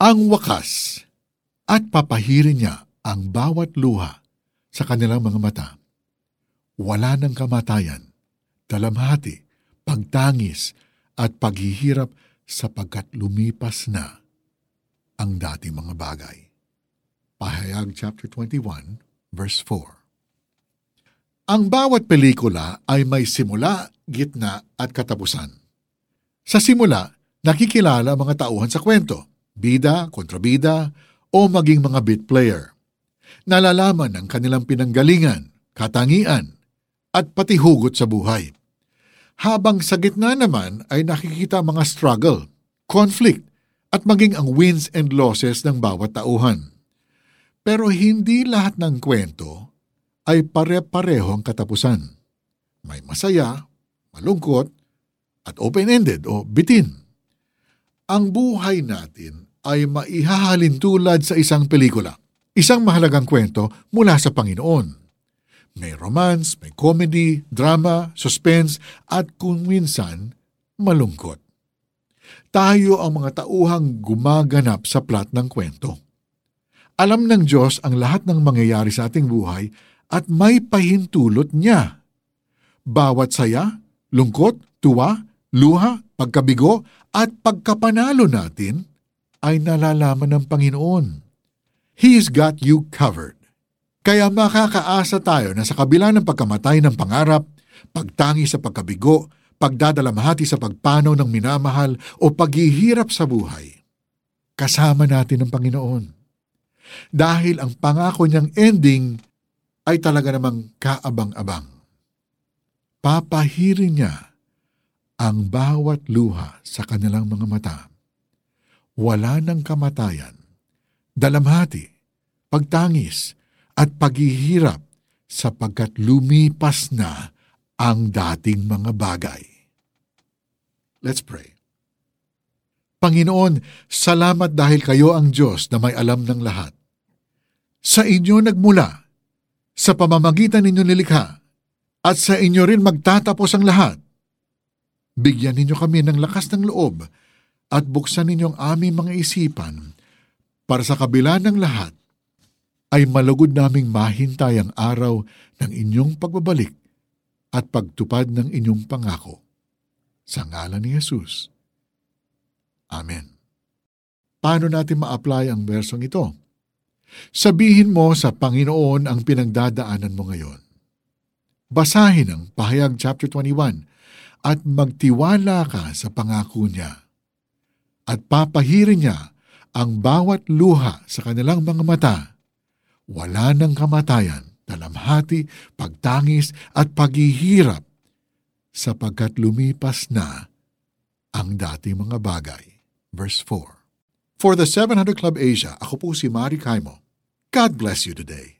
ang wakas at papahirin niya ang bawat luha sa kanilang mga mata. Wala ng kamatayan, dalamhati, pagtangis at paghihirap sapagkat lumipas na ang dating mga bagay. Pahayag chapter 21 verse 4. Ang bawat pelikula ay may simula, gitna at katapusan. Sa simula, nakikilala mga tauhan sa kwento bida, kontrabida, o maging mga beat player. Nalalaman ang kanilang pinanggalingan, katangian, at pati hugot sa buhay. Habang sa gitna naman ay nakikita mga struggle, conflict, at maging ang wins and losses ng bawat tauhan. Pero hindi lahat ng kwento ay pare-pareho ang katapusan. May masaya, malungkot, at open-ended o bitin. Ang buhay natin ay maihahalin tulad sa isang pelikula. Isang mahalagang kwento mula sa Panginoon. May romance, may comedy, drama, suspense, at kung minsan, malungkot. Tayo ang mga tauhang gumaganap sa plot ng kwento. Alam ng Diyos ang lahat ng mangyayari sa ating buhay at may pahintulot niya. Bawat saya, lungkot, tuwa, luha, pagkabigo at pagkapanalo natin ay nalalaman ng Panginoon. He's got you covered. Kaya makakaasa tayo na sa kabila ng pagkamatay ng pangarap, pagtangi sa pagkabigo, pagdadalamhati sa pagpanaw ng minamahal o paghihirap sa buhay, kasama natin ang Panginoon. Dahil ang pangako niyang ending ay talaga namang kaabang-abang. Papahirin niya ang bawat luha sa kanilang mga mata wala ng kamatayan, dalamhati, pagtangis, at paghihirap sapagkat lumipas na ang dating mga bagay. Let's pray. Panginoon, salamat dahil kayo ang Diyos na may alam ng lahat. Sa inyo nagmula, sa pamamagitan ninyo nilikha, at sa inyo rin magtatapos ang lahat. Bigyan ninyo kami ng lakas ng loob at buksan ninyong aming mga isipan para sa kabila ng lahat ay malugod naming mahintay ang araw ng inyong pagbabalik at pagtupad ng inyong pangako. Sa ngalan ni Jesus. Amen. Paano natin ma-apply ang bersong ito? Sabihin mo sa Panginoon ang pinagdadaanan mo ngayon. Basahin ang Pahayag chapter 21 at magtiwala ka sa pangako niya at papahirin niya ang bawat luha sa kanilang mga mata. Wala ng kamatayan, dalamhati, pagtangis at paghihirap sapagkat lumipas na ang dating mga bagay. Verse 4. For the 700 Club Asia, ako po si Mari Kaimo. God bless you today.